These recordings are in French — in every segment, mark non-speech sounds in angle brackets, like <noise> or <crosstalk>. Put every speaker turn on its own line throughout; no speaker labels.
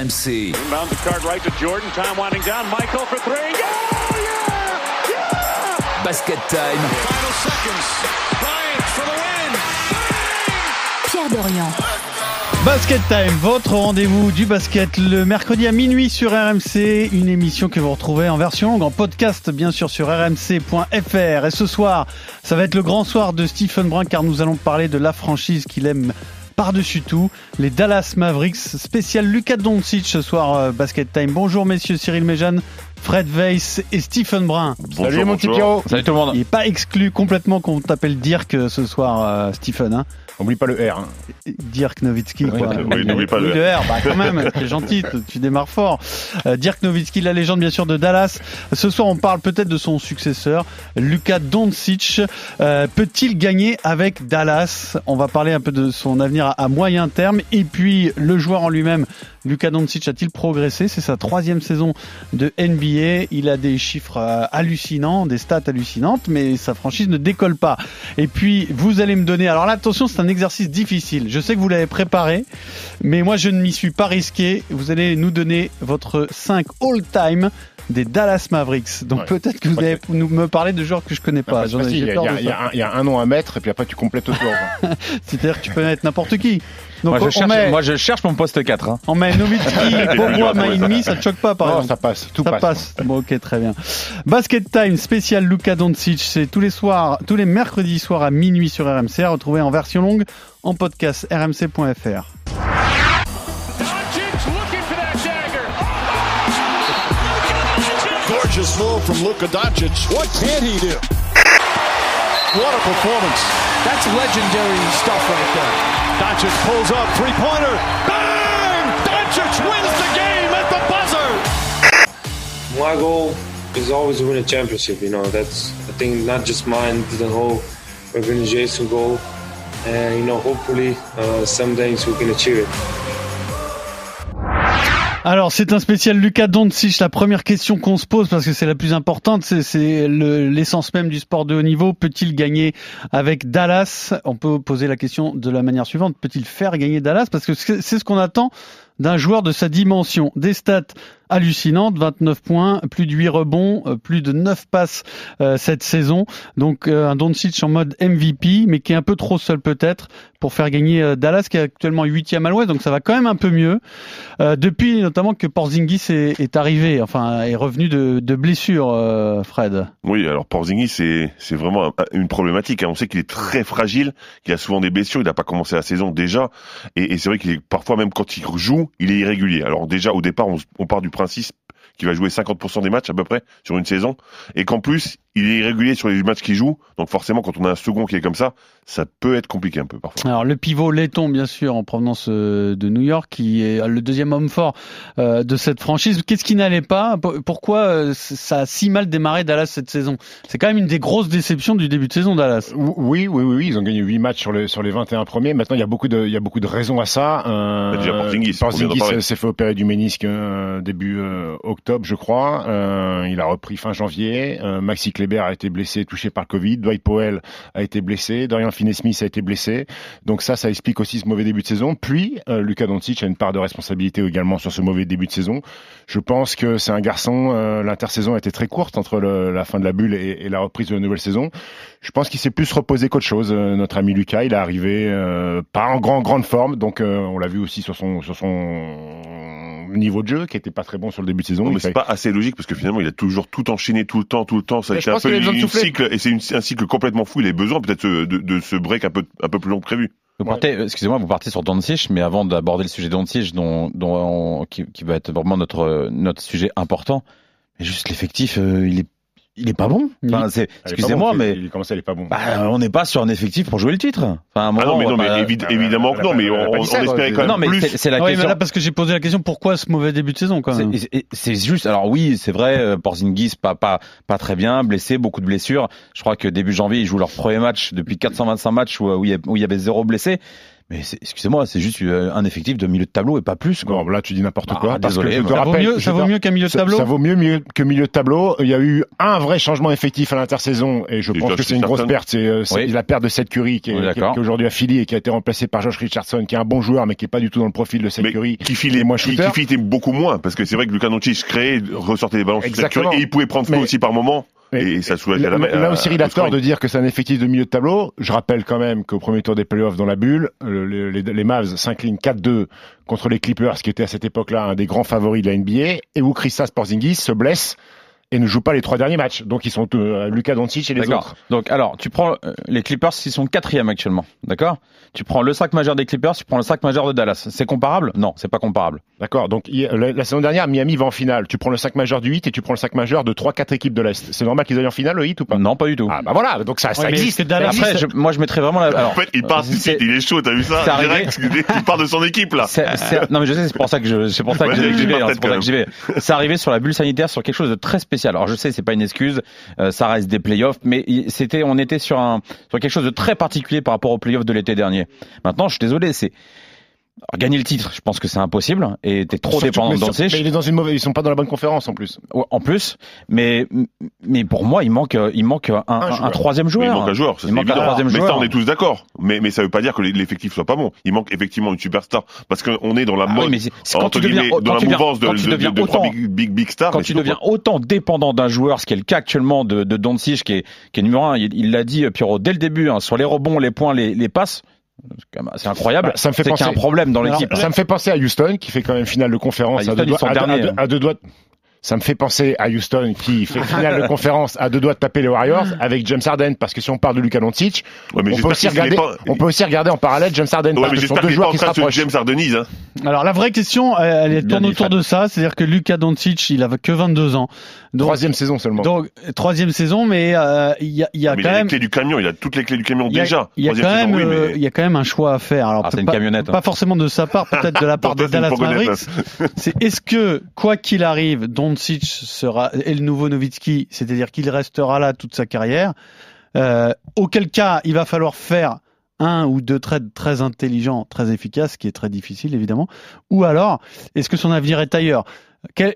RMC.
Inbound the card right to Jordan. Time winding down. Michael for three. Yeah! Yeah! Yeah!
Basket time.
Final seconds. Bryant for the win.
Pierre Dorian.
Basket Time, votre rendez-vous du basket le mercredi à minuit sur RMC, une émission que vous retrouvez en version longue, en podcast bien sûr sur rmc.fr. Et ce soir, ça va être le grand soir de Stephen Brun car nous allons parler de la franchise qu'il aime par-dessus tout, les Dallas Mavericks, spécial Lucas Doncic ce soir euh, Basket Time. Bonjour messieurs Cyril Méjeanne, Fred Weiss et Stephen Brun.
Salut mon petit Pierrot.
Salut tout le monde.
Il n'est pas exclu complètement qu'on t'appelle Dirk euh, ce soir, euh, Stephen. Hein
Oublie pas le R. Hein.
Dirk Nowitzki.
Oui,
quoi.
oui, n'oublie pas le
R. Bah quand même, c'est gentil, tu- démarres fort. Euh, Dirk Nowitzki, la légende bien sûr de Dallas. Ce soir, on parle peut-être de son successeur, Luka Doncic. Euh, Peut-il gagner avec Dallas? On va parler un peu de son avenir à, à moyen terme. Et puis, le joueur en lui-même, Luka Doncic a-t-il progressé? C'est sa troisième saison de NBA. Il a des chiffres euh, hallucinants, des stats hallucinantes, mais sa franchise ne décolle pas. Et puis, vous allez me donner. Alors là, attention, c'est un exercice difficile. Je sais que vous l'avez préparé, mais moi, je ne m'y suis pas risqué. Vous allez nous donner votre 5 all-time des Dallas Mavericks. Donc
Ouais.
peut-être que vous allez nous me parler de joueurs que je connais pas.
Il y, y a- y un- il y a un nom à mettre et puis après tu complètes autour. quoi. <laughs>
C'est-à-dire que tu peux mettre n'importe qui. Donc
Moi
on,
je, cherche,
met,
moi je cherche mon poste 4. Hein.
on met Nowitzki, <laughs> Bobois, Maïmi, ça te choque pas par
Non,
exemple
ça passe, tout
ça
passe.
passe. Bon, ok, très bien. Basket Time spécial Luka Doncic, c'est tous les soirs, tous les mercredis soirs à minuit sur RMC, à retrouver en version longue en podcast rmc.fr.
Doncic looking for that dagger.
Gorgeous move from Luka Doncic. What can he do? What a performance.
That's legendary stuff right there.
Doncic pulls up, three-pointer. Bang! Doncic wins the game at the buzzer.
my goal is always to win a championship. You know, that's I think not just mine, the whole organization goal. And you know, hopefully, uh, some days we can achieve it.
Alors, c'est un spécial Luka Doncic. La première question qu'on se pose, parce que c'est la plus importante, c'est- c'est le- l'essence même du sport de haut niveau. Peut-il gagner avec Dallas? On peut poser la question de la manière suivante. Peut-il faire gagner Dallas? Parce que c'est ce qu'on attend d'un joueur de sa dimension. Des stats hallucinantes, 29 points, plus de 8 rebonds, euh, plus de 9 passes euh, cette saison. Donc euh, un Doncic en mode MVP, mais qui est un peu trop seul peut-être pour faire gagner euh, Dallas, qui est actuellement 8e à l'ouest, donc ça va quand même un peu mieux. Euh, depuis notamment que Porzingis est, est arrivé, enfin est revenu de, de blessure, Fred.
Oui, alors Porzingis, c'est c'est vraiment un- une problématique. hein. On sait qu'il est très fragile, qu'il a souvent des blessures, il n'a pas commencé la saison déjà, et, et c'est vrai qu'il est parfois même quand il joue, il est irrégulier. Alors déjà au départ, on, part du principe qu'il va jouer 50% des matchs à peu près sur une saison, et qu'en plus il est irrégulier sur les matchs qu'il joue. Donc forcément, quand on a un second qui est comme ça, ça peut être compliqué un peu parfois.
Alors le pivot Letton, bien sûr, en provenance euh, de New York, qui est le deuxième homme fort euh, de cette franchise. Qu'est-ce qui n'allait pas? Pourquoi euh, ça a si mal démarré Dallas cette saison? C'est quand même une des grosses déceptions du début de saison Dallas.
Oui, oui, oui, oui, ils ont gagné 8 matchs sur les, sur les 21 premiers. Maintenant, il y a beaucoup de, il y a beaucoup de raisons à ça. Euh,
Bah, déjà, Porzingis,
s'est- s'est fait opérer du ménisque euh, début euh, octobre, je crois. Euh, il a repris fin janvier. Euh, Maxi Kleber a été blessé, touché par le Covid. Dwight Powell a été blessé. Dorian Finney-Smith a été blessé. Donc ça, ça explique aussi ce mauvais début de saison. Puis, euh, Luka Doncic a une part de responsabilité également sur ce mauvais début de saison. Je pense que c'est un garçon. euh, L'intersaison a été très courte entre la fin de la bulle et, la reprise de la nouvelle saison. Je pense qu'il s'est plus reposé qu'autre chose. euh, notre ami Lucas, il est arrivé pas en grand grande forme, donc on l'a vu aussi sur son niveau de jeu qui était pas très bon sur le début de saison.
Non, mais c'est
fait-
pas assez logique parce que finalement il a toujours tout enchaîné tout le temps, tout le temps. Ça un
pense
peu une cycle et c'est un cycle complètement fou. Il a besoin peut-être de, de, de ce break un peu un peu plus long que prévu.
Vous partez, euh, excusez-moi, vous partez sur Doncic, mais avant d'aborder le sujet Doncic, dont, dont on- qui, qui va être vraiment notre notre sujet important, juste l'effectif, euh, il est il est pas bon. Enfin, excusez-moi,
bon,
mais
il commence, elle est pas bon.
bah, on n'est pas sur un effectif pour jouer le titre. Enfin, à un
Ah non, mais non, mais
pas-
évi- évidemment que non, mais on, on
ça,
espérait quand
non,
même
mais
plus.
c'est, c'est la
Ah oui, mais
question.
là parce que j'ai posé la question pourquoi ce mauvais début de saison quand même.
C'est- juste. Alors oui, c'est vrai. euh, Porzingis pas pas pas très bien, blessé, beaucoup de blessures. Je crois que début janvier, ils jouent leur premier match depuis 425 matchs où, il a- où il y avait zéro blessé. Mais c'est- excusez-moi, c'est juste euh, un effectif de milieu de tableau et pas plus. Quoi.
Bon, là, tu dis n'importe
Ah,
quoi. parce
désolé,
que je te
ça
vaut mieux, ça vaut mieux qu'un milieu de tableau
Ça, vaut mieux, mieux que milieu de tableau. Il y a eu un vrai changement effectif à l'intersaison et je
Et
pense
Josh
que c'est une grosse perte. C'est euh, c'est
Oui.
la perte de Seth Curry qui est,
est
qui est- aujourd'hui et qui a été remplacé par Josh Richardson qui est un bon joueur mais qui est pas du tout dans le profil de Seth
Mais
Curry.
qui filait, qui,
shooter.
qui fitait beaucoup moins, parce que c'est vrai que Luka Doncic créait, ressortait des ballons sur Steph Curry,
Exactement.
et il pouvait prendre feu
Mais-
aussi par moment,
Mais-
et ça soulageait
Là,
la
là où Cyril a tort de dire que c'est un effectif de milieu de tableau, je rappelle quand même qu'au premier tour des playoffs dans la bulle, euh, les, les- les Mavs s'inclinent 4-2 contre les Clippers, qui était à cette époque-là un des grands favoris de la NBA, et où Christas Porzingis se blesse et ne joue pas les trois derniers matchs. Donc ils sont euh, Luka Doncic et les
D'accord.
autres.
Donc, alors, tu prends euh, les Clippers, ils sont quatrième actuellement. D'accord? Tu prends le 5 majeur des Clippers, tu prends le 5 majeur de Dallas. C'est comparable? Non, c'est pas comparable.
D'accord. Donc il y a- la, la saison dernière, Miami va en finale. Tu prends le 5 majeur du 8 et tu prends le 5 majeur de 3-4 équipes de l'Est. C'est normal qu'ils aillent en finale le 8 ou pas?
Non, pas du tout.
Ah bah voilà, donc ça, ça
Ouais,
existe.
Dallas-
Après, je- moi, je mettrais vraiment la. Alors,
En fait, il part
c'est-
suite, il est chaud, t'as vu ça? Direct, il part de son équipe, là.
Non mais je sais c'est pour ça que je c'est pour ça que j'y vais, hein,
tête
c'est pour ça
quand
que j'y vais. C'est arrivé sur la bulle sanitaire sur quelque chose de très spécial. Alors je sais c'est pas une excuse, euh, ça reste des playoffs, mais c'était on était sur un sur quelque chose de très particulier par rapport aux playoffs de l'été dernier. Maintenant je suis désolé c'est alors, gagner le titre, je pense que c'est impossible et t'es trop
Surtout-
dépendant de Doncic.
mais il est dans une mauvaise, ils sont pas dans la bonne conférence en plus.
Ouais, En plus, mais mais pour moi il manque il manque un, un,
joueur.
un troisième
Mais
joueur.
il manque un joueur, ça,
Il
c'est
manque un troisième
mais ça,
joueur.
on est tous d'accord. Mais, mais ça veut pas dire que l'effectif soit pas bon. Il manque effectivement une superstar. Parce qu'on est dans la
Ah oui, mais quand
entre
tu deviens-
guillemets, dans
quand
la mouvance de, de, de,
autant-
big, big, big stars.
quand tu deviens
quoi.
autant dépendant d'un joueur, ce qui est le cas actuellement de, de Doncic, qui est, qui est numéro un, il l'a dit euh, Pierrot dès le début, hein, sur les rebonds, les points, les, les passes, c'est incroyable.
Bah, ça me fait
un
penser-
problème dans l'équipe.
Ça me fait penser à Houston qui fait quand même finale de conférence
Houston,
deux-
hein.
à deux doigts. De- Ça me fait penser à Houston qui <laughs> fait finale de conférence à deux doigts de taper les Warriors avec James Harden parce que si on parle de Luka Doncic,
Ouais,
on, peut aussi regarder,
pas-
on peut aussi regarder en parallèle James Harden
Ouais,
parce
mais
que ce sont deux
pas
joueurs
en
qui se
train de se
rapprochent.
James Hardenise, hein.
Alors la vraie question, elle, tourne autour de ça, c'est-à-dire que Luka Doncic, il a que 22 ans. Donc,
Troisième saison seulement.
donc troisième saison, mais euh, il y a, il y a
Mais il
quand
a les
même,
clés du camion, il a toutes les clés du camion
il y a,
déjà.
il y a
Troisième
quand même,
saison, oui,
euh,
mais-
il y a quand même un choix à faire. Alors
Ah, c'est
peut-
une
pas,
camionnette, hein.
pas forcément de sa part, peut-être de la <laughs> part
une
Dallas Mavericks. C'est est-ce que quoi qu'il arrive, Doncic sera est le nouveau Nowitzki, c'est-à-dire qu'il restera là toute sa carrière. Euh, auquel cas, il va falloir faire un ou deux trades très intelligents, très efficaces, ce qui est très difficile évidemment. Ou alors, est-ce que son avenir est ailleurs? Quel-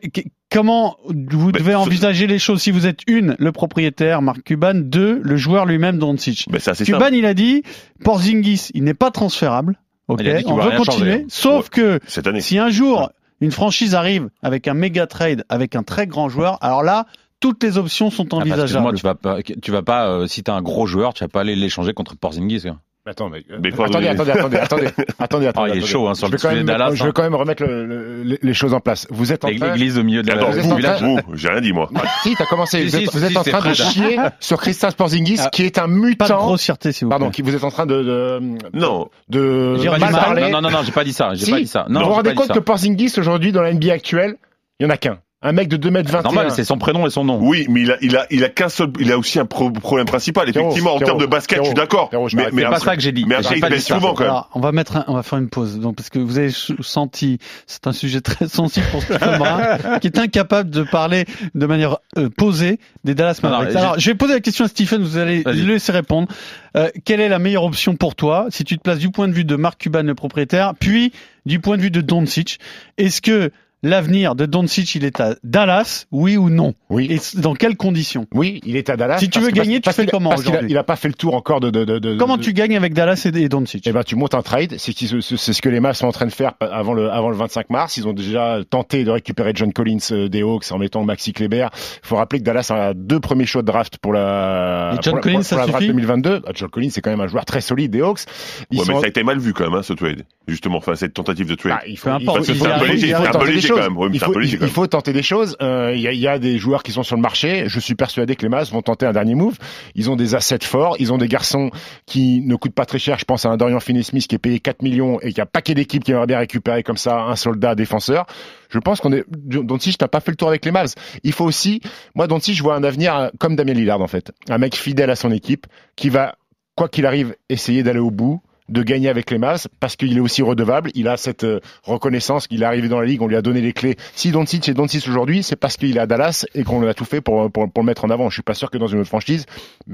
Comment vous devez envisager les choses? Si vous êtes une, le propriétaire, Marc Cuban, deux, le joueur lui-même, Doncic
assez
Cuban,
simple.
il a dit, Porzingis, il n'est pas transférable. Ok, on veut continuer.
changer.
Sauf que
Cette année.
si un jour une franchise arrive avec un méga trade, avec un très grand joueur, alors là, toutes les options sont
Ah, parce que
envisageables.
moi, tu vas pas, tu vas pas, euh, si t'as un gros joueur, tu vas pas aller l'échanger contre Porzingis. quoi.
Attends, mais, euh,
Mais
attendez, attendez, attendez, attendez, <laughs> attendez, attendez.
Ah, il est chaud, hein, sur
je
le
vais quand
sujet
même,
de Dallas,
Je veux quand même remettre le- le- les- choses en place. Vous êtes en train,
L'église au milieu de la
Attends,
vous êtes
vous,
en
vous, j'ai rien dit, moi.
Ah, si, t'as commencé.
Si,
vous êtes,
si,
vous êtes
si,
en
c'est
train de
Fred.
chier sur Christophe Porzingis,
Ah,
qui est un
Pas de
mutant.
grossièreté, s'il vous plaît.
Pardon, qui vous êtes en train de, de,
Non.
de mal parler.
Non, non, non, j'ai pas dit ça. J'ai pas dit ça. Non,
vous vous rendez compte que Porzingis aujourd'hui dans la NBA actuelle, il y en a qu'un. Un mec de 2m21.
Normal, c'est son prénom et son nom.
Oui, mais il a, il a, il a qu'un seul, il a aussi un pro- problème principal.
Pierrot,
Effectivement, en termes de basket, je suis d'accord. Mais, mais
C'est pas ça que j'ai dit.
Mais
J'ai
après, il
pas dit
baisse
ça.
souvent, quand même.
Alors, on va mettre, un- on va faire une pause. Donc, parce que vous avez senti, c'est un sujet très sensible pour Stephen <laughs> Brun, qui est incapable de parler de manière euh, posée des Dallas Mavericks.
j'ai-
Alors, je vais poser la question à Stephen. Vous allez le laisser répondre. Euh, quelle est la meilleure option pour toi, si tu te places du point de vue de Mark Cuban, le propriétaire, puis du point de vue de Doncic? Est-ce que l'avenir de Doncic, il est à Dallas, oui ou non?
Oui.
Et dans quelles conditions?
Oui, il est à Dallas.
Si tu veux gagner, tu
parce
fais comment
Parce qu'il a,
aujourd'hui?
il a pas fait le tour encore de, de, de, de-
Comment
de-
tu gagnes avec Dallas et, et Doncic?
Eh ben, tu montes un trade. C'est qui- c'est ce que les Mavs sont en train de faire avant le, avant le 25 mars. Ils ont déjà tenté de récupérer John Collins euh, des Hawks en mettant Maxi Kleber. Il faut rappeler que Dallas a deux premiers choix de draft pour la,
Et John
pour la-
Collins,
pour
ça
la draft
suffit?
2022. Ah, John Collins, c'est quand même un joueur très solide des Hawks. Ils
Ouais,
sont-
mais ça a été mal vu quand même, hein, ce trade. Justement, enfin, cette tentative de trade.
Bah, il faut,
Peu importe,
il
il
faut tenter des choses.
quand même. Ouais, mais
Il
c'est un
faut,
peu léger
il-
quand
il
même.
faut tenter des choses. Euh, y, a, il y a des joueurs qui sont sur le marché. Je suis persuadé que les Mavs vont tenter un dernier move. Ils ont des assets forts. Ils ont des garçons qui ne coûtent pas très cher. Je pense à un Dorian Finney-Smith qui est payé 4 millions et qui a un paquet d'équipes qui aimeraient bien récupérer comme ça un soldat défenseur. Je pense qu'on est, Doncic n'a pas fait le tour avec les Mavs. Il faut aussi, moi, Doncic, je vois un avenir comme Damien Lillard, en fait. Un mec fidèle à son équipe qui va, quoi qu'il arrive, essayer d'aller au bout de gagner avec les Mavs parce qu'il est aussi redevable. Il a cette euh, reconnaissance qu'il est arrivé dans la ligue, on lui a donné les clés. Si Doncic est Doncic aujourd'hui, c'est parce qu'il est à Dallas et qu'on a tout fait pour, pour, pour le mettre en avant. Je suis pas sûr que dans une autre franchise,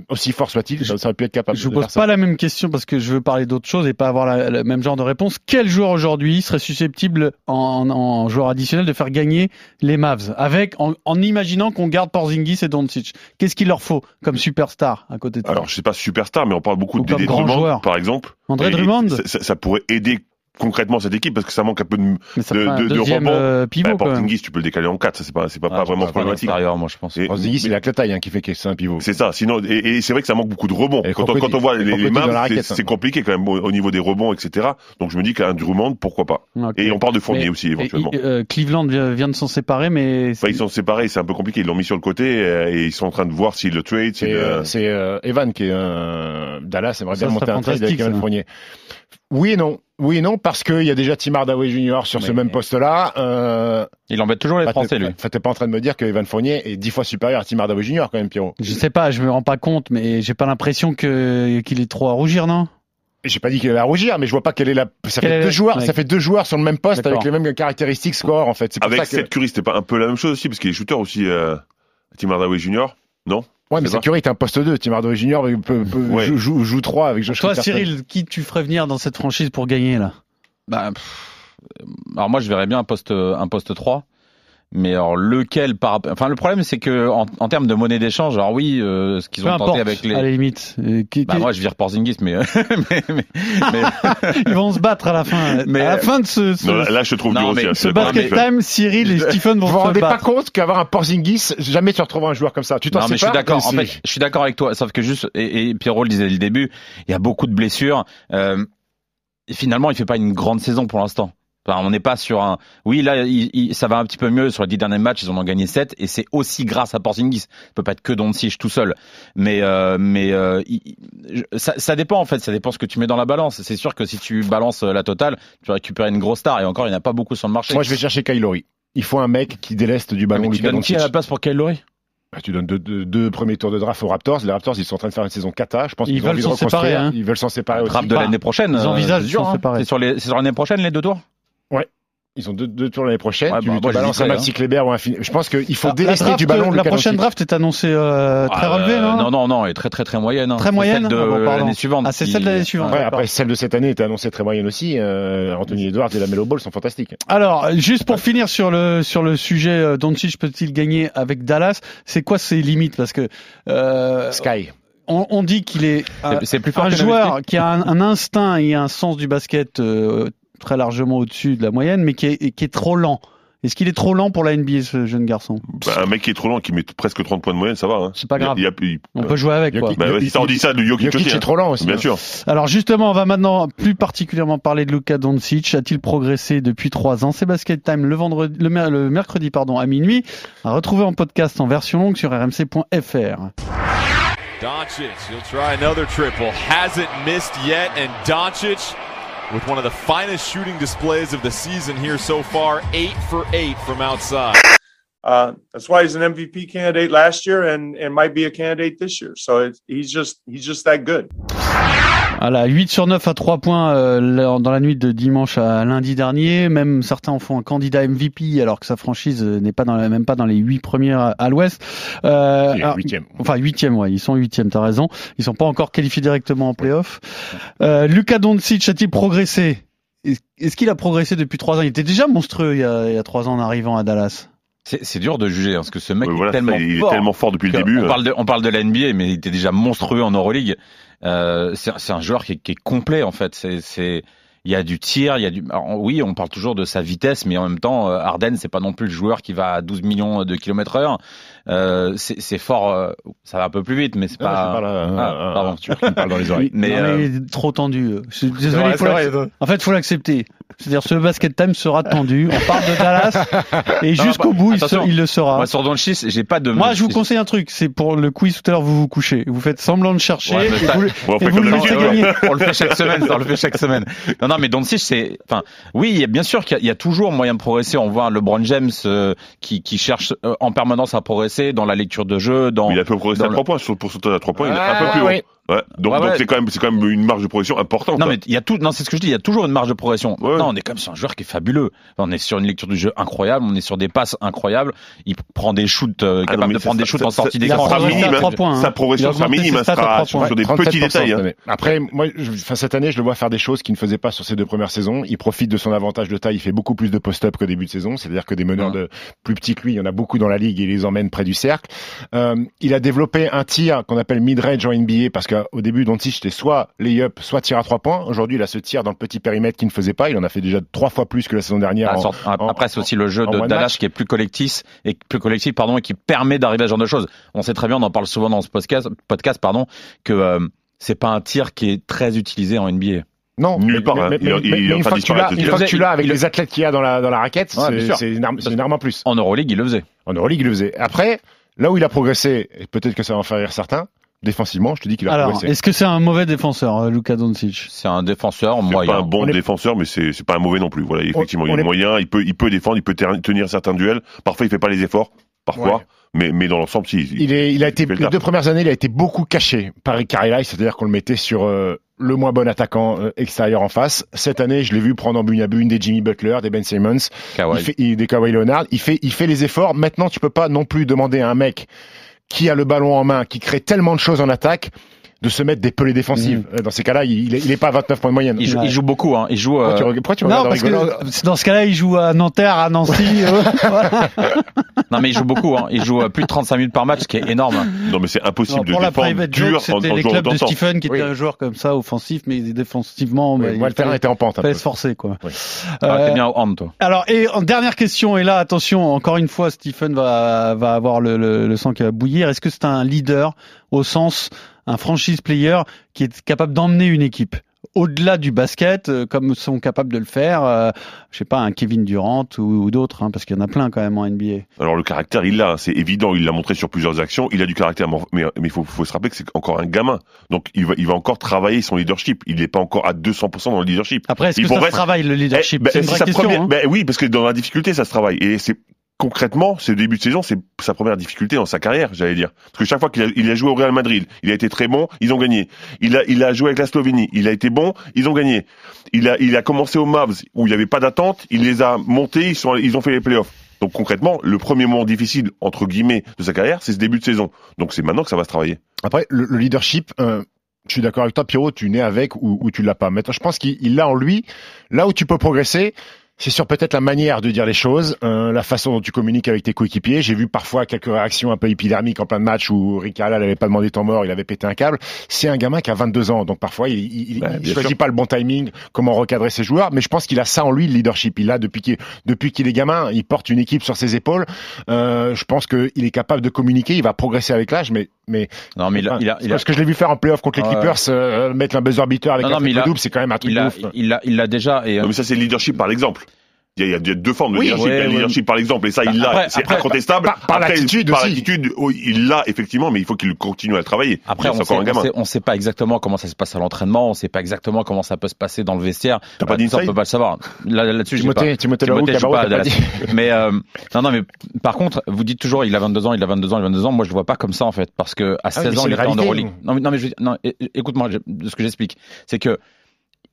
aussi fort soit-il, ça, aurait pu être capable
Je vous pose
faire ça.
pas la même question parce que je veux parler d'autre chose et pas avoir la- le même genre de réponse. Quel joueur aujourd'hui serait susceptible en, en joueur additionnel de faire gagner les Mavs? Avec en, en imaginant qu'on garde Porzingis et Doncic Qu'est-ce qu'il leur faut comme superstar à côté de ça?
Alors, je sais pas superstar, mais on parle beaucoup
Ou
de
comme
Dédé
grand
Drummond,
joueur.
par exemple. Ça pourrait aider concrètement cette équipe parce que ça manque un peu de,
Mais ça
de, de, de rebond.
euh, pivot
Bah. Porzingis, tu peux le décaler en 4, ça c'est pas, c'est pas,
Ah,
pas vraiment problématique.
moi, je pense.
Et-
Porzingis, il a que la taille hein, qui fait que c'est un pivot.
C'est ça. Sinon, et, et c'est vrai que ça manque beaucoup de rebonds. Quand on, quand on voit les, les c'est-
hein.
compliqué quand même au, au niveau des rebonds, etc. Donc je me dis qu'un Drummond, pourquoi pas. Et on parle de Fournier
Mais-
aussi éventuellement.
Et, euh, Cleveland vient de s'en séparer, mais
Enfin, ils sont séparés, c'est un peu compliqué. Ils l'ont mis sur le côté euh, et ils sont en train de voir s'ils le trade. s'ils
C'est
le-
c'est, Evan qui est un Dallas aimerait bien monter un trade avec. Fournier. Oui et non. Oui et non parce qu'il y a déjà Tim Hardaway Jr. sur ce même poste-là. Euh,
Il embête toujours les
bah,
Français, lui.
enfin, T'es pas en train de me dire que Evan Fournier est dix fois supérieur à Tim Hardaway Jr. quand même, Pierrot.
je sais pas, je me rends pas compte, mais j'ai pas l'impression que qu'il est trop à rougir, non?
J'ai pas dit qu'il allait à rougir, mais je vois pas quelle est la. Ça
Quelle
fait deux
la-
joueurs.
ouais.
Ça fait deux joueurs sur le même poste avec les mêmes caractéristiques score en fait. Pour
Avec
ça que.
Seth Curry, c'était pas un peu la même chose aussi parce qu'il est shooter aussi. Euh, Tim Hardaway Jr. Non
Ouais, mais
C'est
Curry est un poste 2. Tim Hardaway Jr. peut, peut,
Ouais.
joue, joue, joue 3 avec Josh
Toi,
Richardson.
Cyril, qui tu ferais venir dans cette franchise pour gagner là?
Bah, pff, alors moi, je verrais bien un poste, un poste 3. Mais alors lequel par enfin le problème c'est que en, en termes de monnaie d'échange alors oui euh, ce qu'ils ont
importe,
tenté avec les
à la limite. Euh, qui-
bah
qui-
moi je vire Porzingis mais <laughs> mais, mais, <laughs> mais-
Ils vont se battre à la fin. <laughs>
Mais,
à la fin de ce, ce,
Non, là, je trouve
Non, mais
ce basket time, Cyril et Stephen vont
Vous vous
se
rendez pas
battre.
compte qu'avoir un Porzingis, jamais tu retrouves un joueur comme ça. Tu t'en
non mais je suis d'accord en fait je suis d'accord avec toi sauf que juste et, et Pierrot le disait dès le début il y a beaucoup de blessures euh, et finalement il fait pas une grande saison pour l'instant Enfin, on n'est pas sur un. Oui, là, il- il- ça va un petit peu mieux sur les dix derniers matchs. Ils en ont gagné sept, et c'est aussi grâce à Porzingis. Ça peut pas être que Doncic tout seul, mais euh, mais euh, il- ça, ça dépend en fait. Ça dépend ce que tu mets dans la balance. C'est sûr que si tu balances la totale, tu vas récupérer une grosse star. Et encore, il n'y en a pas beaucoup sur le marché.
Moi, je vais chercher Kylori. Il faut un mec qui déleste du ballon.
mais tu donnes qui à la place pour Kyle Lowry?
Bah, tu donnes deux, deux- deux premiers tours de draft aux Raptors. Les Raptors, ils sont en train de faire une saison cata. Je pense
Ils
qu'ils
veulent s'en
reconstruire.
séparer, hein.
Ils veulent s'en séparer aussi.
Draft de l'année prochaine.
ils
euh,
envisagent de s'en
hein.
séparer.
C'est sur l'année prochaine les deux tours?
Ils ont deux, deux tours l'année prochaine.
Ouais,
tu
bah,
tu
moi,
balances un
j'hésiterais,
Maxi Kleber ou un fin- Je pense qu'il faut
Ah, la,
délester
draft,
du ballon.
la prochaine draft est annoncée euh, très
Ah,
relevée,
euh,
non
Non, non, non, elle est très très très moyenne. hein.
Très moyenne
celle de
Ah bon,
l'année suivante.
Ah, c'est
qui-
celle de l'année suivante.
Ouais, après, celle de cette année était annoncée très moyenne aussi. Euh, Anthony Edwards et la Melo Ball sont fantastiques.
Alors, juste pour finir sur le sur le sujet, euh, Doncic peut-il gagner avec Dallas? C'est quoi ses limites? Parce que euh,
Sky.
on, on dit qu'il est un,
C'est- C'est plus fort
un joueur qui a un, un instinct et un sens du basket euh, très largement au-dessus de la moyenne, mais qui est, qui est trop lent. Est-ce qu'il est trop lent pour la NBA, ce jeune garçon?
Bah, un mec qui est trop lent, qui met presque 30 points de moyenne, ça va. Hein.
C'est pas grave.
Il a,
On peut jouer avec, quoi.
Bah, si ça, on dit ça de Jokic
Jokic
aussi.
est
hein.
trop lent aussi.
Bien
hein.
sûr.
Alors justement, on va maintenant plus particulièrement parler de Luka Doncic. A-t-il progressé depuis trois ans? C'est Basket Time le vendredi, le, mer- le mercredi pardon à minuit. À retrouver en podcast en version longue sur rmc.fr.
Doncic, he'll try another triple. Hasn't missed yet, and Doncic with one of the finest shooting displays of the season here so far, eight for eight from outside.
Uh, that's why he's an MVP candidate last year and, and might be a candidate this year. So he's just he's just that good.
Voilà, 8 sur 9 à 3 points euh, dans la nuit de dimanche à lundi dernier. Même certains en font un candidat MVP alors que sa franchise euh, n'est pas dans la, même pas dans les 8 premières à, l'ouest. Euh, alors. Enfin, huitième, ouais, ils sont huitième, t'as raison. Ils sont pas encore qualifiés directement en playoff. Euh, Luka Doncic a-t-il progressé? Est- Est-ce qu'il a progressé depuis trois ans? Il était déjà monstrueux il y a, il y a trois ans en arrivant à Dallas.
C'est dur de juger hein, parce que ce mec
Ouais,
est
voilà,
tellement
il est
fort.
tellement fort depuis le début.
On
hein.
parle de, on parle de la NBA, mais il était déjà monstrueux en Euroleague. Euh, c'est un joueur qui est, qui est complet en fait. C'est il y a du tir, il y a du. alors, oui, on parle toujours de sa vitesse, mais en même temps, euh, Harden, c'est pas non plus le joueur qui va à 12 millions de kilomètres heure. Euh, c'est fort, euh, ça va un peu plus vite, mais c'est
Ah,
pas.
là,
Ah,
un-
pardon.
qui me parle dans les oreilles.
Mais,
Non,
euh,
il est trop tendu. Désolé.
vrai,
il faut
vrai.
En fait, faut l'accepter. C'est-à-dire, ce basket time sera tendu. On parle de Dallas <laughs> et jusqu'au
pas-
bout, il, se-
attention.
il le sera.
Moi, sur Doncic, j'ai pas de.
Moi, je vous conseille un truc. C'est pour le quiz tout à l'heure, vous vous couchez. Vous faites semblant de chercher.
Ouais, mais
et
ça-
vous-
Bon,
et le laissez gagner.
on le fait chaque semaine, ça, on le fait chaque semaine. Non, non, mais Doncic, c'est, enfin, oui, bien sûr qu'il y, a- il y a toujours moyen de progresser. On voit LeBron James euh, qui, qui cherche euh, en permanence à progresser dans la lecture de jeu, dans.
Il a peu progressé
dans
à
le-
3 points. Sur le pourcentage à 3 points, il est
Ah,
un peu plus
oui.
haut. Ouais. Donc,
Ouais,
donc
ouais.
c'est quand même, c'est quand même une marge de progression importante.
Non
hein.
mais il y a tout, non c'est ce que je dis, il y a toujours une marge de progression.
Ouais.
Non, on est comme sur un joueur qui est fabuleux. On est sur une lecture du jeu incroyable, on est sur des passes incroyables. Il prend des shoots, euh,
Ah non,
capable
mais
de
ça-
prendre des
ça-
shoots
ça-
en sortie
ça-
Il a
d'écran.
minime, hein.
trois points, hein.
Sa progression
Il a
sera minime, hein, sera
trois
sur, des
37%
petits détails. hein.
Après, moi, je, cette année, je le vois faire des choses qu'il ne faisait pas sur ses deux premières saisons. Il profite de son avantage de taille. Il fait beaucoup plus de post-up qu'au début de saison. C'est-à-dire que des meneurs de plus petits que lui, il y en a beaucoup dans la ligue et il les emmène près du cercle. Euh, il a développé un tir qu'on appelle mid-range en NBA parce qu'au début, Doncic c'était soit lay-up, soit tir à trois points. Aujourd'hui, il a ce tir dans le petit périmètre qu'il ne faisait pas. Il en a fait déjà trois fois plus que la saison dernière.
Ah,
en- en-
Après, c'est aussi le jeu de Dallas
match.
qui est plus collectif et plus collectif, pardon, et qui permet d'arriver à ce genre de choses. On sait très bien, on en parle souvent dans ce podcast, podcast pardon, que euh, c'est pas un tir qui est très utilisé en NBA.
Non,
Nulle
mais-
part,
mais- mais-
Il
mais- mais une fois
de
que tu l'as,
disparaître,
une
ce
fois que
tir.
tu l'as avec
Il-
les athlètes qu'il y a dans la, dans la raquette,
Ouais, bien
c'est
sûr.
c'est une, arme- c'est une arme en plus.
En Euroleague, il le faisait.
En Euroleague, il le faisait. Après, là où il a progressé, et peut-être que ça va en faire rire certains, défensivement, je te dis qu'il a
Alors,
progressé.
est-ce que c'est un mauvais défenseur, euh, Luka Doncic?
C'est un défenseur
C'est
moyen.
pas un bon
est-
défenseur, mais c'est c'est pas un mauvais non plus. Voilà, effectivement, il
on
est
est-
moyen, il peut, il peut défendre, il peut ter- tenir certains duels. Parfois, il fait pas les efforts, parfois,
Ouais.
mais, mais dans l'ensemble, si.
Il, est, il a été, les deux premières années, il a été beaucoup caché par Ricardo c'est-à-dire qu'on le mettait sur euh, le moins bon attaquant euh, extérieur en face. Cette année, je l'ai vu prendre en bune à bune des Jimmy Butler, des Ben Simmons,
Kawhi.
il fait, il- des Kawhi Leonard. Il fait, il fait les efforts. Maintenant, tu peux pas non plus demander à un mec qui a le ballon en main, qui crée tellement de choses en attaque, de se mettre des pelées défensives. Euh, Dans ces cas-là, il, il est, il est pas à 29 points de moyenne.
Il joue,
Ouais.
il joue beaucoup. Hein. Il joue.
Pourquoi, tu,
euh,
pourquoi tu
Non, parce que dans ce cas-là, il joue à Nanterre, à Nancy. <laughs> euh, voilà.
Non, mais il joue beaucoup. Hein. Il joue euh, plus de 35 minutes par match, ce qui est énorme.
Non, mais c'est impossible
Non,
de
pour la
défendre
private
dur
c'était les clubs de. Stephen qui
Oui.
était un joueur comme ça, offensif, mais défensivement,
Oui,
bah, il
terrain
fallait-
était en pente un
fallait
peu.
se forcer, quoi.
Oui.
Ah,
Euh,
T'es bien au hand, toi.
Alors, et en dernière question, et là, attention, encore une fois, Stephen va, va avoir le, le, le sang qui va bouillir. Est-ce que c'est un leader au sens, un franchise player qui est capable d'emmener une équipe? Au-delà du basket, euh, comme sont capables de le faire, euh, je sais pas, un Kevin Durant ou, ou d'autres, hein, parce qu'il y en a plein quand même en NBA.
Alors le caractère, il l'a, hein, c'est évident, il l'a montré sur plusieurs actions, il a du caractère, mais il faut, faut se rappeler que c'est encore un gamin, donc il va, il va encore travailler son leadership, il n'est pas encore à 200% dans le leadership.
Après, est-ce
Il
que ça se travaille le leadership?
Eh, ben,
C'est une vraie question.
première-
hein.
ben oui, parce que dans la difficulté, ça se travaille. Et c'est concrètement, ce début de saison, c'est sa première difficulté dans sa carrière, j'allais dire. Parce que chaque fois qu'il a, il a joué au Real Madrid, il a été très bon, ils ont gagné. Il a, il a joué avec la Slovénie, il a été bon, ils ont gagné. Il a, il a commencé au Mavs où il n'y avait pas d'attente, il les a montés, ils sont, ils ont fait les playoffs. Donc concrètement, le premier moment difficile entre guillemets de sa carrière, c'est ce début de saison. Donc c'est maintenant que ça va se travailler.
Après, le, le leadership, euh, je suis d'accord avec toi, Pierrot, tu nais avec ou, ou tu l'as pas. Maintenant, je pense qu'il il l'a en lui. Là où tu peux progresser, c'est sur peut-être la manière de dire les choses, euh, la façon dont tu communiques avec tes coéquipiers. J'ai vu parfois quelques réactions un peu épidermiques en plein de matchs où Carlisle n'avait pas demandé temps mort, il avait pété un câble. C'est un gamin qui a 22 ans, donc parfois il, il, il-
Bah,
il choisit
sûr.
pas le bon timing, comment recadrer ses joueurs. Mais je pense qu'il a ça en lui, le leadership. Il l'a depuis qu'il depuis qu'il est gamin, il porte une équipe sur ses épaules. Euh, je pense qu'il est capable de communiquer, il va progresser avec l'âge, mais mais
Non, mais il a, il a, il a-
parce que je l'ai vu faire en playoff contre les
Ouais.
Clippers, euh, mettre un buzzer beater avec
Non, non,
un
mais il
triple
a-
double, c'est quand même un truc
il a,
ouf.
il l'a, il l'a déjà. Et, euh,
Non, mais ça c'est le leadership par l'exemple. Il y, a, il y deux formes de
Oui,
leadership.
ouais,
il y a le
ouais.
leadership par l'exemple, et ça
Bah,
il l'a,
après-
c'est incontestable.
par- par l'attitude
Par
aussi.
l'attitude, oui, il l'a effectivement, mais il faut qu'il continue à le travailler.
Après, on sait, on, sait, on sait pas exactement comment ça se passe à l'entraînement, on sait pas exactement comment ça peut se passer dans le vestiaire.
T'as pas
Bah, ça, on peut pas le savoir. Là, là-dessus, j'ai pas.
Timothée, Timothée
pas
dit.
Mais euh, non, non, mais par contre, vous dites toujours, il a 22 ans, il a 22 ans, il a 22 ans. Moi, je le vois pas comme ça en fait, parce que à 16
Ah
ans, il était en. Euroleague. Non, mais non, écoute-moi, ce que j'explique, c'est que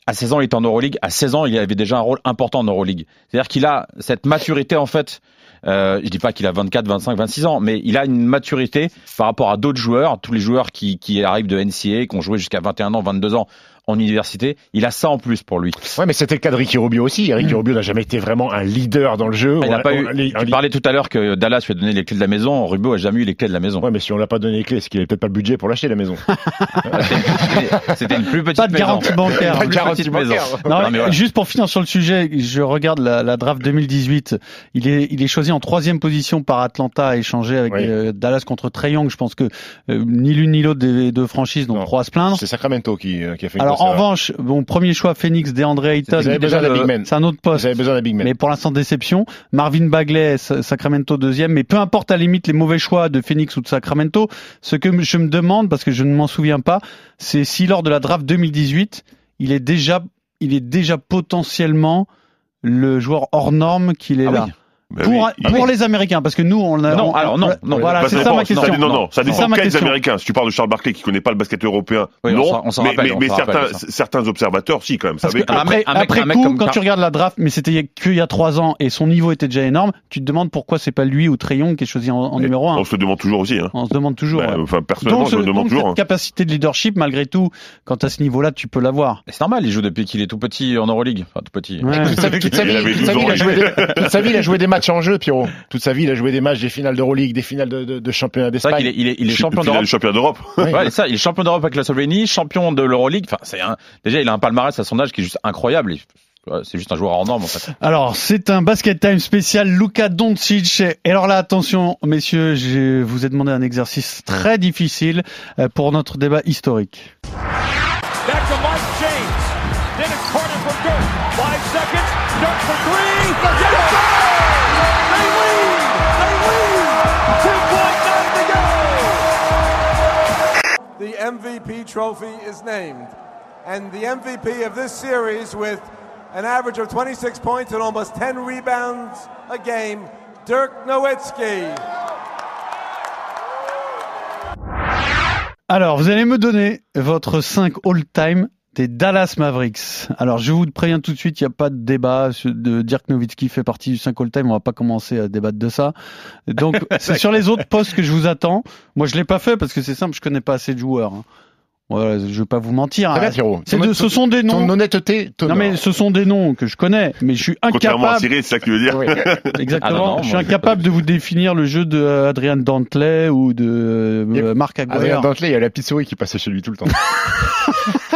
à 16 ans, il était en Euroleague. À 16 ans, il avait déjà un rôle important en Euroleague. C'est-à-dire qu'il a cette maturité en fait. Euh, je dis pas qu'il a 24, 25, 26 ans, mais il a une maturité par rapport à d'autres joueurs, tous les joueurs qui, qui arrivent de NCA, qui ont joué jusqu'à 21 ans, 22 ans en université. Il a ça en plus pour lui.
Ouais, mais c'était le cas de Ricky Rubio aussi. Ricky Rubio n'a jamais été vraiment un leader dans le jeu.
Ah, il n'a pas
on-
eu. Tu parlais tout à l'heure que Dallas lui a donné les clés de la maison. Rubio a jamais eu les clés de la maison.
Ouais, mais si on l'a pas donné les clés, c'est qu'il avait peut-être pas le budget pour l'acheter la maison. <laughs>
C'était- une plus petite
Pas de
maison.
garantie bancaire.
Pas de garantie bancaire.
Non,
Non, mais voilà.
Juste pour finir sur le sujet, je regarde la, la draft 2018. Il est, il est choisi en troisième position par Atlanta à échanger avec
Oui.
euh, Dallas contre Trey Young. Je pense que euh, ni l'une ni l'autre des deux franchises n'ont
Non.
trop à se plaindre.
C'est Sacramento qui, euh, qui a fait une
Alors en revanche, bon premier choix Phoenix, DeAndre Ayton.
Vous avez besoin d'un big man.
C'est un autre poste.
Vous avez besoin d'un big man.
Mais pour l'instant déception. Marvin Bagley, Sa- Sacramento deuxième. Mais peu importe à la limite les mauvais choix de Phoenix ou de Sacramento, ce que je me demande, parce que je ne m'en souviens pas, c'est si lors de la draft 2018, il est déjà, il est déjà potentiellement le joueur hors norme qu'il est
Ah
là.
oui.
Bah
pour,
oui, il-
pour les Américains, parce que nous, on a.
Non,
on-
alors non, non.
Voilà,
Bah,
c'est ça ma question.
Ça, non, non, ça dépend quels. Américains. Si tu parles de Charles Barkley qui connaît pas le basket européen,
Oui,
non.
s'en- on s'en
mais
rappelle,
mais,
rappelle
certains, certains observateurs, si quand même,
Parce que
que.
après,
un mec-
après
un mec
coup,
comme
quand
Car-
tu regardes la draft, mais c'était qu'il y a trois ans et son niveau était déjà énorme, tu te demandes pourquoi c'est pas lui ou Trayon qui est choisi en, numéro un.
On se demande toujours aussi. Hein.
On se demande toujours.
Bah,
ouais.
Enfin, personnellement,
Donc,
je me demande toujours.
cette
hein.
capacité de leadership, malgré tout, quand à ce niveau-là, tu peux l'avoir.
C'est normal, il joue depuis qu'il est tout petit en Euroleague. Enfin, tout petit.
Toute sa, vie,
avait
toute sa
12
vie, il a joué des, toute matchs en jeu, Pierrot. Toute sa vie, il a joué des matchs, des finales d'Euroleague, des finales de, de, de championnat
C'est vrai
d'Espagne.
qu'il est, il est, il est champion d'Europe.
du championnat d'Europe.
Ouais, c'est ça, il est champion d'Europe avec la Slovénie, champion de l'Euroleague. Enfin, c'est un, déjà, il a un palmarès à son âge qui est juste incroyable. Il- C'est juste un joueur hors norme, en fait.
Alors, c'est un basket time spécial Luka Doncic. Et alors là, attention, messieurs, je vous ai demandé un exercice très difficile euh, pour notre débat historique.
Back
MVP trophy is named. And the MVP of this series, with an average of 26 points and almost 10 rebounds a game, Dirk Nowitzki.
Alors, vous allez me donner votre 5 all-time des Dallas Mavericks. Alors, je vous préviens tout de suite, il n'y a pas de débat de Dirk Nowitzki fait partie du 5 all-time. On va pas commencer à débattre de ça. Donc, <laughs> c'est sur les autres postes que je vous attends. Moi, je l'ai pas fait parce que c'est simple, je connais pas assez de joueurs. hein. Voilà, je vais pas vous mentir.
Bien,
hein.
Ton-
de- ce sont des
Ton
noms.
honnêteté,
Non mais ce sont des noms que je connais, mais je suis
Contrairement à
incapable.
Cyril, c'est ça que tu veux dire
Oui. <laughs>
Exactement.
Ah non, non,
je suis
moi,
incapable de vous définir le jeu de euh, Adrian Dantley ou de euh,
a-
Marc
Adrien
Aguirre.
Dantley, il y a la petite souris qui passait chez lui tout le temps. <laughs>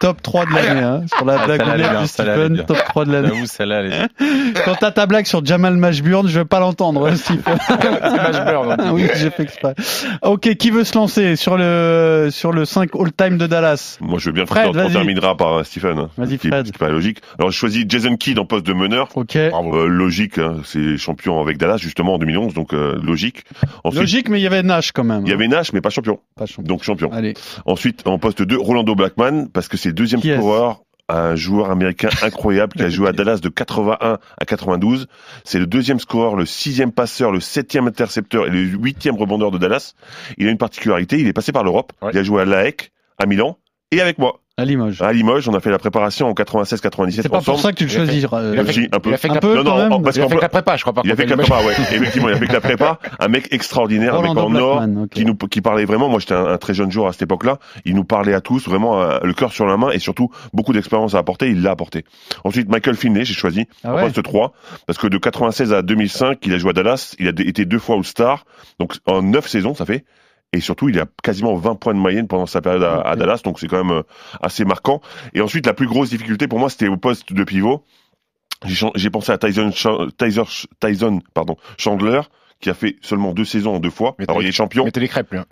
Top 3 de l'année, hein, sur la
Ah,
blague
bien, elle est
Stephen, top 3 de l'année. <laughs> Quand t'as ta blague sur Jamal Mashburn, je vais pas l'entendre, hein, Stephen. <laughs> Ah oui, j'ai fait exprès. Ok, qui veut se lancer sur le sur le 5 all-time de Dallas?
Moi, je veux bien
Fred,
on terminera par euh, Stephen. hein,
Vas-y, Fred.
qui paraît logique. Alors, je choisis Jason Kidd en poste de meneur.
Ok.
Euh, logique, hein, c'est champion avec Dallas justement en 2011, donc euh, logique. Ensuite,
Logique, mais il y avait Nash quand même.
il y avait Nash, mais pas champion,
Pas champion.
donc champion.
Allez.
Ensuite, en poste 2, Rolando Blackman, parce que c'est le deuxième scoreur, un joueur américain incroyable qui a <laughs> joué à Dallas de 81 à 92. C'est le deuxième scoreur, le sixième passeur, le septième intercepteur et le huitième rebondeur de Dallas. Il a une particularité, il est passé par l'Europe.
Ouais.
Il a joué à l'AEC, à Milan et avec moi.
À Limoges.
À Limoges, on a fait la préparation en 96-97
C'est pas pour ça que tu le choisis.
il a
euh,
fait-
Si, un peu.
Il a fait que
Un
la-
peu
non,
quand
non,
même.
parce
il a
qu'en
fait que la prépa, je crois, par
il a fait que la prépa, ouais. Effectivement, il a fait que la prépa. Un mec extraordinaire, un mec en or, qui nous, qui parlait vraiment. Moi, j'étais un, un très jeune joueur à cette époque-là. Il nous parlait à tous, vraiment euh, le cœur sur la main et surtout beaucoup d'expérience à apporter. Il l'a apporté. Ensuite, Michael Finley, j'ai choisi
Ah
en
ouais.
poste 3 parce que de 96 à 2005, il a joué à Dallas. Il a été deux fois au Star, donc en neuf saisons, ça fait. Et surtout, il a quasiment 20 points de moyenne pendant sa période à. Dallas, donc c'est quand même euh, assez marquant. Et ensuite, la plus grosse difficulté pour moi, c'était au poste de pivot. J'ai pensé à Tyson, Tyson, Tyson pardon, Chandler, qui a fait seulement deux saisons en deux fois.
Mais
Alors,
t'as-
il est champion.
Mettez les crêpes, lui. hein.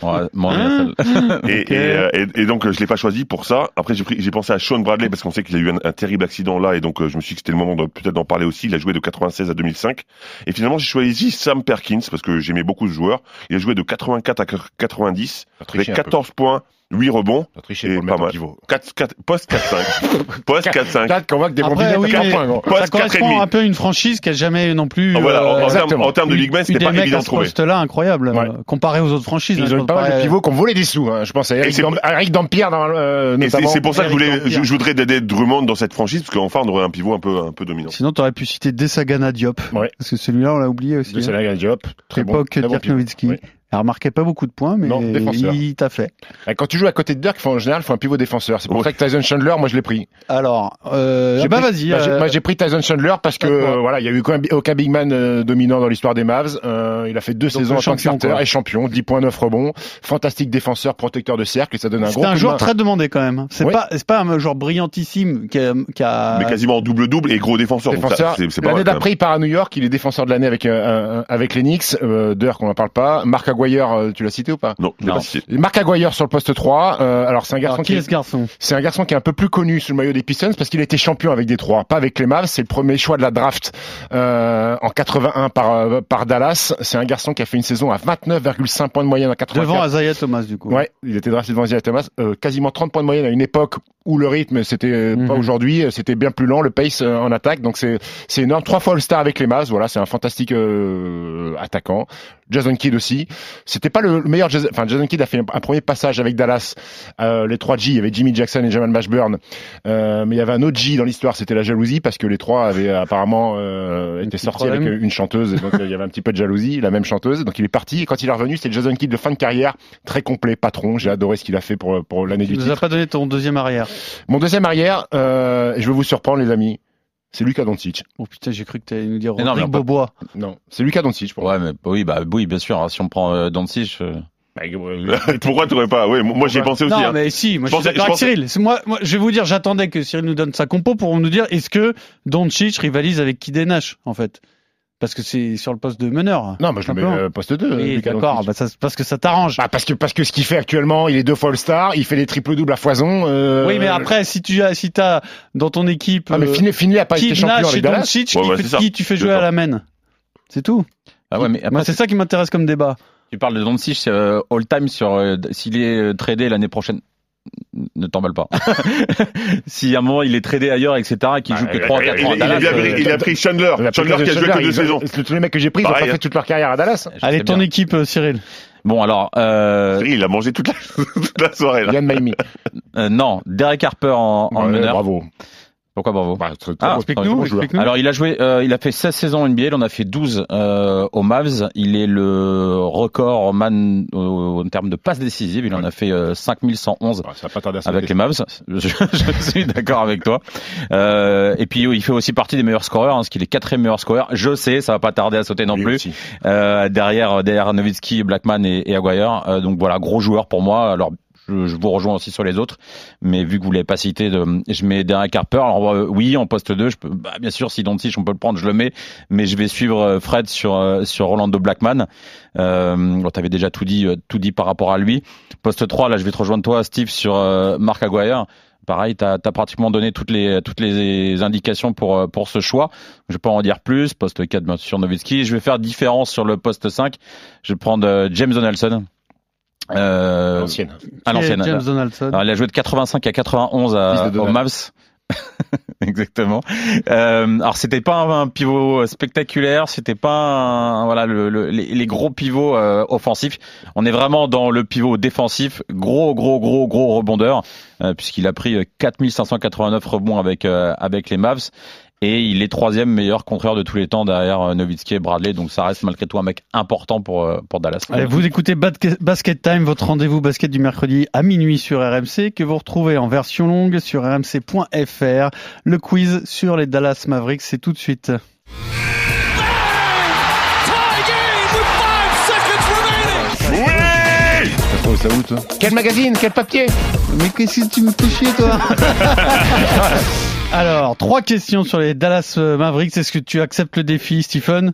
Celle-
Et,
Ok.
et, euh, et- et donc, euh, je l'ai pas choisi pour ça. Après, j'ai pris- j'ai pensé à Sean Bradley parce qu'on sait qu'il a eu un, un terrible accident là. Et donc, euh, je me suis dit que c'était le moment de peut-être d'en parler aussi. Il a joué de 96 à 2005. Et finalement, j'ai choisi Sam Perkins parce que j'aimais beaucoup ce joueur. Il a joué de 84 à 90
T'as
avec
triché un peu.
14 points, 8 rebonds.
Triché pour le
pas mal.
pivot.
4, 4, poste 4-5. <laughs> poste 4-5.
Quatre, qu'on voit que des bons
Après,
billets,
oui,
t'as
mais-
quatre points, gros.
Poste
Ça correspond
4,5.
un peu à une franchise qui a jamais non plus.
Ah, voilà, en, en termes, en termes de big man, c'était
des
pas
mecs
évident
à
de
ce
trouver.
poste-là incroyable,
Ouais.
euh, comparé aux autres franchises.
Ils
hein,
ont pas mal de pivots qui ont volé des sous. Hein. Je pense à
Et
Eric,
c'est-
Dam- Eric Dampierre, dans, euh,
Et c'est pour ça que je
Eric
voulais,
Dampierre.
je, je voudrais d'aider Drummond dans cette franchise parce qu'enfin on aurait un pivot un peu, un peu dominant.
Sinon, t'aurais pu citer Desagana Diop. Parce que celui-là, on l'a oublié aussi.
De
hein.
Diop. Très bon.
Époque Dirk. Nowitzki.
Oui.
Il remarquait pas beaucoup de points, mais
Non,
il t'a fait.
Et Quand tu joues à côté de Dirk, faut- en général, il faut un pivot défenseur. C'est pour
Ouais.
ça que Tyson Chandler, moi, je l'ai pris.
Alors, euh,
J'ai
bah
pris-
vas-y.
bah,
euh,
moi, j'ai pris Tyson Chandler parce que euh, voilà, il y a eu aucun, aucun big man euh, dominant dans l'histoire des Mavs. Euh, il a fait deux
Donc,
saisons en tant que
champion,
starter
quoi.
et champion, 10 points 9 rebonds, fantastique défenseur, protecteur de cercle et ça donne un gros
C'était un joueur
main.
très demandé quand même. C'est
Ouais.
pas, c'est pas un joueur brillantissime qui a, qui a-
Mais quasiment en double-double et gros défenseur.
défenseur.
c'est- c'est pas
L'année d'après, il part à New York. Il est défenseur de l'année avec euh, avec les Knicks. Euh, Dirk, on en parle pas. Marc Aguirre, euh, tu l'as cité ou pas
Non, je l'ai
Non.
pas cité.
Marc Aguirre sur le poste 3. euh, alors c'est un garçon
Alors, qui
qui
est ce garçon?
c'est un garçon qui est un peu plus connu sous le maillot des Pistons parce qu'il était champion avec des trois, pas avec les Mavs. C'est le premier choix de la draft euh, en 81 par euh, par Dallas. C'est un garçon qui a fait une saison à 29,5 points de moyenne en 84.
Devant Isaiah Thomas, du coup.
Ouais, il était drafté devant Isaiah Thomas, euh, quasiment 30 points de moyenne à une époque où le rythme c'était pas
Mhm.
aujourd'hui, c'était bien plus lent le pace euh, en attaque, donc c'est c'est énorme. Trois fois All-Star avec les Mavs, voilà, c'est un fantastique euh, attaquant. Jason Kidd aussi. C'était pas le, le meilleur Jason, enfin Jason Kidd a fait un premier passage avec Dallas, euh, les trois G, il y avait Jimmy Jackson et Jamal Mashburn, euh, mais il y avait un autre G dans l'histoire, c'était la jalousie parce que les trois avaient apparemment euh, été sortis avec
problème.
une chanteuse, et donc euh, il y avait un petit peu de jalousie, la même chanteuse, donc il est parti et quand il est revenu, c'est Jason Kidd de fin de carrière, très complet, patron. J'ai adoré ce qu'il a fait pour pour l'année
Tu
du
nous as
titre.
pas donné ton deuxième arrière.
Mon deuxième arrière, euh, et je vais vous surprendre les amis, c'est Lucas Doncic.
Oh putain, j'ai cru que t'allais nous dire
non,
Rodrigue
mais on peut-
Bobois.
Non, c'est Lucas Doncic pour
Ouais, mais oui, bah oui, bien sûr. hein, Si on prend euh, Doncic, euh, <laughs>
moi.
Pourquoi t'aurais pas? Ouais, moi j'y ai pensé aussi.
Non,
hein.
mais si, moi
Je
je, suis d'accord
pensais-
Cyril. C'est Moi, moi, je vais vous dire, j'attendais que Cyril nous donne sa compo pour nous dire est-ce que Doncic rivalise avec Kid Nash, en fait? Parce que c'est sur le poste de meneur.
Non, moi je le mets euh, poste 2.
Oui,
Lucas
d'accord, bah, parce que ça t'arrange.
Bah, parce que parce que ce qu'il fait actuellement, il est deux fois All-Star, il fait des triples doubles à foison. euh,
oui, mais après, si tu as, si t'as dans ton équipe
Ah, mais
euh,
Finley, Finley a pas été champion
Nash et
avec Dallas.
Doncic,
Ouais,
qui, fait- tu fais jouer à la main C'est tout.
ah ouais, mais après,
Moi, c'est ça qui m'intéresse comme débat.
tu parles de Doncic euh, all time sur euh, s'il est tradé l'année prochaine. Ne t'emballe pas. <laughs> si à un moment il est tradé ailleurs, etc., et qu'il
Bah,
joue que
il-
3
Il,
4
il-
ans à
il a
Dallas,
bien pris-
euh,
il a pris Chandler.
Il a pris
Chandler qui a joué que
Chandler,
deux saisons.
Tous les mecs que j'ai pris, ils ont pas
hein.
fait toute leur carrière à Dallas.
Allez, ton équipe, euh, Cyril.
Bon alors, euh,
Il a mangé toute la, <laughs> toute la soirée là.
Yann Maimi.
euh, non, Derek Harper en, en
Ouais,
meneur.
Bravo.
Pourquoi bravo
Bah,
Ah,
Explique-nous.
Alors il a joué, euh, il a fait 16 saisons en NBA, il en a fait 12 euh, aux Mavs. Il est le record man euh, en termes de passes décisives. Il en a fait euh, 5111
Ouais, ça va pas tarder à
avec les Mavs. Je, je suis d'accord avec toi. Euh, et puis il fait aussi partie des meilleurs scoreurs, hein, parce qu'il est quatrième meilleur scoreur. Je sais, ça va pas tarder à sauter non plus. Euh, derrière derrière Nowitzki, Blackman et, et Aguirre. Euh, donc voilà, gros joueur pour moi. Alors je, je vous rejoins aussi sur les autres, mais vu que vous l'avez pas cité, de, je mets Derek Harper. Alors euh, oui, en poste 2, je peux, bah, bien sûr, si Doncic on peut le prendre, je le mets, mais je vais suivre euh, Fred sur euh, sur Rolando Blackman. Euh, bon, t'avais déjà tout dit, euh, tout dit par rapport à lui. Poste 3, là, je vais te rejoindre toi, Steve, sur euh, Marc Aguirre. Pareil, tu as, pratiquement donné toutes les toutes les indications pour pour ce choix. Je vais pas en dire plus. Poste 4, bien sûr, Nowitzki. Je vais faire différence sur le poste 5. Je vais prendre James Donaldson. Euh,
L'ancienne.
à l'ancienne.
James Donaldson.
Alors, il a joué de 85 à 91
Fils
à,
Donald.
Mavs. <laughs> Exactement. Euh, alors c'était pas un, un pivot spectaculaire, c'était pas un- voilà le, le- les, les gros pivots euh, offensifs. On est vraiment dans le pivot défensif, gros gros gros gros rebondeur, euh, puisqu'il a pris euh, 4589 rebonds avec euh, avec les Mavs. Et il est troisième meilleur contreur de tous les temps derrière euh, Nowitzki et Bradley, donc ça reste malgré tout un mec important pour euh, pour Dallas.
Allez, vous écoutez Basket Time, votre rendez-vous basket du mercredi à minuit sur RMC, que vous retrouvez en version longue sur rmc.fr. Le quiz sur les Dallas Mavericks, c'est tout de suite.
Ça où, toi? Quel magazine? Quel papier?
Mais qu'est-ce que tu me fais chier, toi? <laughs> Alors, trois questions sur les Dallas euh, Mavericks. Est-ce que tu acceptes le défi, Stephen?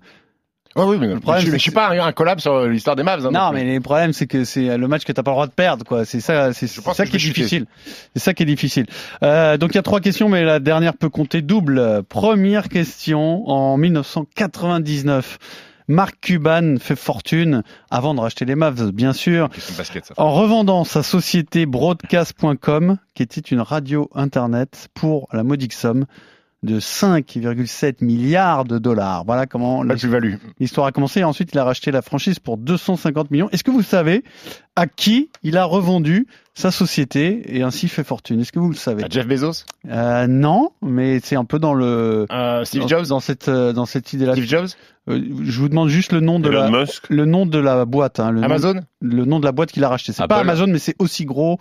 Ouais, oui, mais
problème,
je, suis
que-
pas un, un collab sur l'histoire des Mavs. hein,
Non, mais le problème, c'est que c'est le match que t'as pas le droit de perdre, quoi. C'est ça, c'est ça
que
qui est difficile. C'est ça qui est difficile. Euh, donc il y a trois questions, mais la dernière peut compter double. Première question en 1999. Mark Cuban fait fortune avant de racheter les Mavs, bien sûr,
basket, ça.
en revendant sa société Broadcast.com, qui était une radio internet, pour la modique somme de 5,7 milliards de dollars. Voilà comment
La plus-value.
L'histoire a commencé et ensuite il a racheté la franchise pour 250 millions. Est-ce que vous savez à qui il a revendu sa société et ainsi fait fortune? Est-ce que vous le savez?
À Jeff Bezos?
Euh, Non, mais c'est un peu dans le
Euh, Steve
dans,
Jobs?
dans cette euh, dans cette idée-là.
Steve Jobs?
Euh, je vous demande juste le nom de
Elon
la
Musk?
le nom de la boîte, hein, le, nom,
Amazon?
le nom de la boîte qu'il a racheté. C'est pas. Amazon, mais c'est aussi gros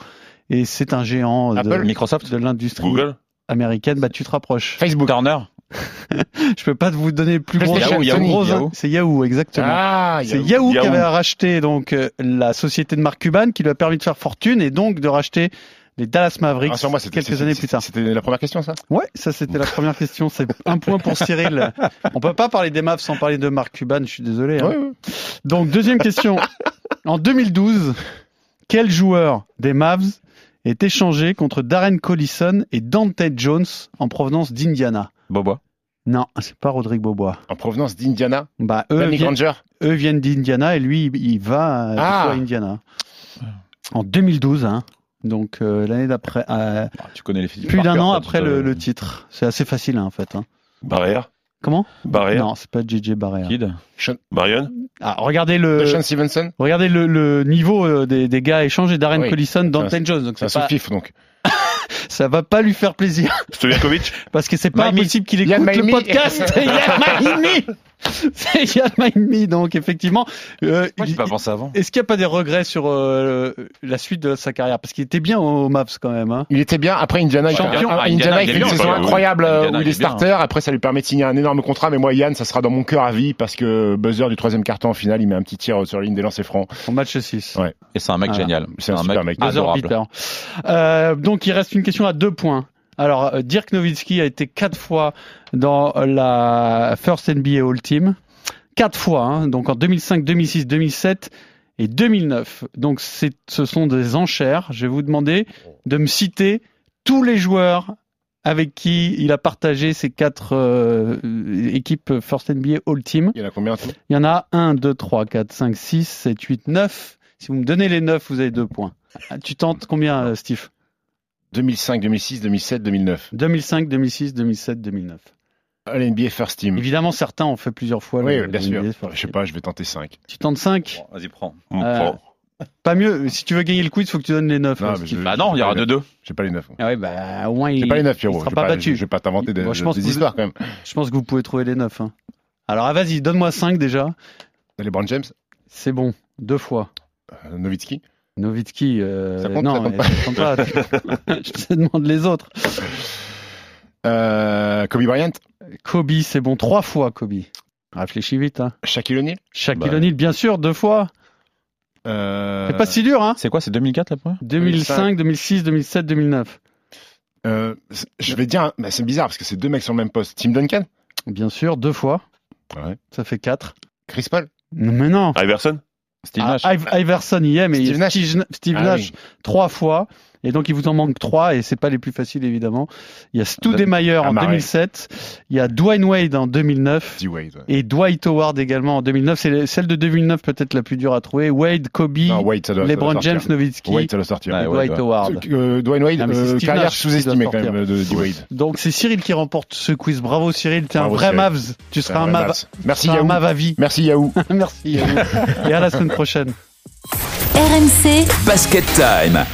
et c'est un géant de,
Apple?
Microsoft,
de l'industrie
Google?
Américaine. Bah tu te rapproches.
Facebook
Turner, <laughs>
Je peux pas vous donner plus gros. Gros-
Yahoo.
C'est Yahoo, exactement.
Ah,
C'est Yahoo, qui
Yahoo.
avait racheté donc euh, la société de Mark Cuban qui lui a permis de faire fortune et donc de racheter les Dallas Mavericks
Ah, sur moi, c'était-
quelques années plus tard.
C'était la première question, ça?
Ouais, ça c'était la première question. C'est un point pour Cyril. <laughs> On peut pas parler des Mavs sans parler de Mark Cuban. Je suis désolé. hein.
Ouais, ouais.
Donc deuxième question. En 2012, quel joueur des Mavs est échangé contre Darren Collison et Dante Jones en provenance d'Indiana
Bobois.
Non, c'est pas Rodrigue Bobois.
En provenance d'Indiana?
Bah, eux,
Danny
viennent,
Granger?
eux viennent d'Indiana et lui, il- va euh,
Ah.
coup, à Indiana. En 2012, hein. Donc euh, l'année d'après, euh,
Ah, Tu connais les
plus d'un an après le, le titre. C'est assez facile hein, en fait. hein.
Barrière.
Comment
Barrière.
Non, c'est pas JJ Barrea.
Kid.
Marion.
Ah, regardez le,
Sean Stevenson.
regardez le, le niveau euh, des, des gars échangés. Darren
Oui.
Collison,
un-
Jones. Donc
C'est
pas,
sous-fif, donc. <laughs>
ça va pas lui faire plaisir
Stojakovic. <laughs>
parce que c'est pas
Maïmi.
impossible qu'il écoute le podcast. <laughs> Yann. <laughs> C'est Yann Maïmi. Donc effectivement, euh,
Moi, j'ai pas pensé avant.
est-ce qu'il n'y a pas des regrets sur euh, la suite de sa carrière? Parce qu'il était bien au Maps quand même. Hein.
Il était bien. Après Indiana, il fait,
Champion.
un-
Ah,
Indiana,
Indiana,
il fait
est
une saison incroyable euh,
Indiana,
où il est
bien.
starter. Après, ça lui permet de signer un énorme contrat. Mais moi, Yann, ça sera dans mon cœur à vie parce que buzzer du troisième carton en finale, il met un petit tir sur la ligne des lancers francs.
Au match 6.
Ouais.
Et c'est un mec génial.
C'est un super mec.
Buzzer
adorable.
Euh, donc il reste une question à deux points. Alors euh, Dirk Nowitzki a été quatre fois dans la First NBA All Team, quatre fois, hein, donc en 2005, 2006, 2007 et 2009. Donc ce sont des enchères. Je vais vous demander de me citer tous les joueurs avec qui il a partagé ces quatre euh, équipes First NBA All Team.
Il y en a combien
Il y en a 1, 2, 3, 4, 5, 6, 7, 8, 9. Si vous me donnez les 9, vous avez deux points. Ah, Tu tentes combien, euh, Steve?
2005, 2006, 2007, 2009.
2005, 2006, 2007, 2009.
All NBA First Team.
Évidemment, certains ont fait plusieurs fois.
Oui,
le-
bien sûr. Je sais pas, je vais tenter 5.
Tu tentes 5
Bon, Vas-y, prends.
Euh,
prend.
Pas mieux. Si tu veux gagner le quiz, faut que tu donnes les 9.
Non, je-
Bah non, il y aura 2-2.
J'ai pas les 9.
Ah ouais, bah, au moins, il
J'ai pas les 9,
il
Pierrot. Je vais
pas
pas,
battu.
je vais pas t'inventer des,
Bon, je pense
des
que vous-
histoires quand même.
Je pense que vous pouvez trouver les 9. hein. Alors, ah, vas-y, donne-moi 5 déjà.
LeBron James,
C'est bon. Deux fois.
euh, Nowitzki?
Novitski, euh,
Ça compte,
non,
ça compte
mais ça compte pas. <laughs> <laughs> je te demande les autres.
Euh, Kobe Bryant,
Kobe, c'est bon. Trois fois, Kobe. Réfléchis vite. Hein.
Shaquille O'Neal.
Shaquille
Bah.
O'Neal, bien sûr, deux fois.
Euh,
C'est pas si dur, hein.
C'est quoi, c'est 2004 la première?
2005, 2006, 2007, 2009.
euh, c'est- je vais dire, mais c'est bizarre parce que c'est deux mecs sur le même poste. Tim Duncan,
Bien sûr, deux fois.
Ouais.
Ça fait quatre.
Chris Paul.
Non, Mais non.
Iverson.
Steve
Ah,
Nash.
Iv- Iverson y est, mais
Steve Nash.
Steve, Steve
Ah
Nash
oui.
trois fois. Et donc, il vous en manque trois, et c'est pas les plus faciles, évidemment. Il y a Stu Demeyer en
Amaré.
2007. Il y a Dwayne Wade en 2009.
D. Wade. ouais.
Et Dwight Howard également en 2009. C'est celle de 2009 peut-être la plus dure à trouver. Wade, Kobe,
Non, Wade,
LeBron. James, Nowitzki
Wade, ça doit sortir.
Dwight
ouais.
Howard.
Euh, Dwayne Wade,
Ah, mais c'est
euh, carrière sous-estimée quand même de D. Wade.
Donc c'est Cyril qui remporte ce quiz. Bravo Cyril, t'es un vrai
Cyril.
Mavs. Tu seras un,
Ouais,
Mav.
Mavs.
tu
Merci
seras un
Yahoo.
Mav à vie.
Merci Yahoo. <laughs>
Merci. Yahoo. Et à la semaine prochaine.
RMC
Basket Time.